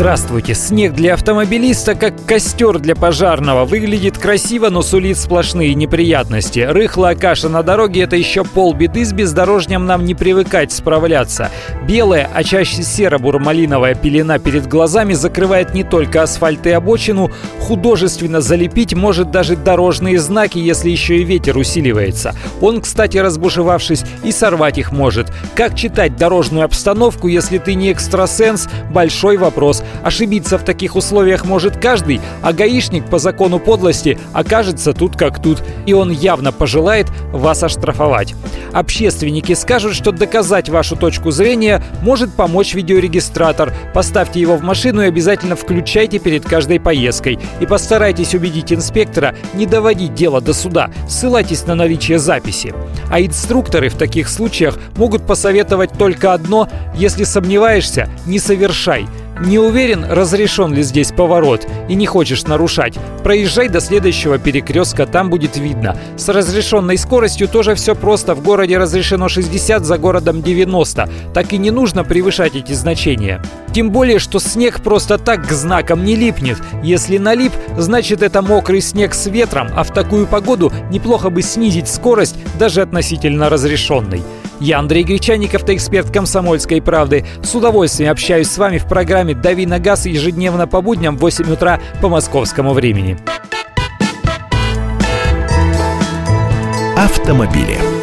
Здравствуйте! Снег для автомобилиста, как костер для пожарного. Выглядит красиво, но сулит сплошные неприятности. Рыхлая каша на дороге – это еще полбеды, с бездорожьем нам не привыкать справляться. Белая, а чаще серо-бурмалиновая пелена перед глазами закрывает не только асфальт и обочину, художественно залепить может даже дорожные знаки, если еще и ветер усиливается. Он, кстати, разбушевавшись, и сорвать их может. Как читать дорожную обстановку, если ты не экстрасенс – большой вопрос. Ошибиться в таких условиях может каждый, а гаишник по закону подлости окажется тут как тут, и он явно пожелает вас оштрафовать. Общественники скажут, что доказать вашу точку зрения может помочь видеорегистратор. Поставьте его в машину и обязательно включайте перед каждой поездкой. И постарайтесь убедить инспектора не доводить дело до суда. Ссылайтесь на наличие записи. А инструкторы в таких случаях могут посоветовать только одно – если сомневаешься, не совершай. Не уверен, разрешен ли здесь поворот, и не хочешь нарушать. Проезжай до следующего перекрестка, там будет видно. С разрешенной скоростью тоже все просто. В городе разрешено 60, за городом 90. Так и не нужно превышать эти значения. Тем более, что снег просто так к знакам не липнет. Если налип, значит это мокрый снег с ветром, а в такую погоду неплохо бы снизить скорость даже относительно разрешенной. Я Андрей Гречаников, эксперт «Комсомольской правды». С удовольствием общаюсь с вами в программе «Дави на газ» ежедневно по будням в 8 утра по московскому времени. Автомобили.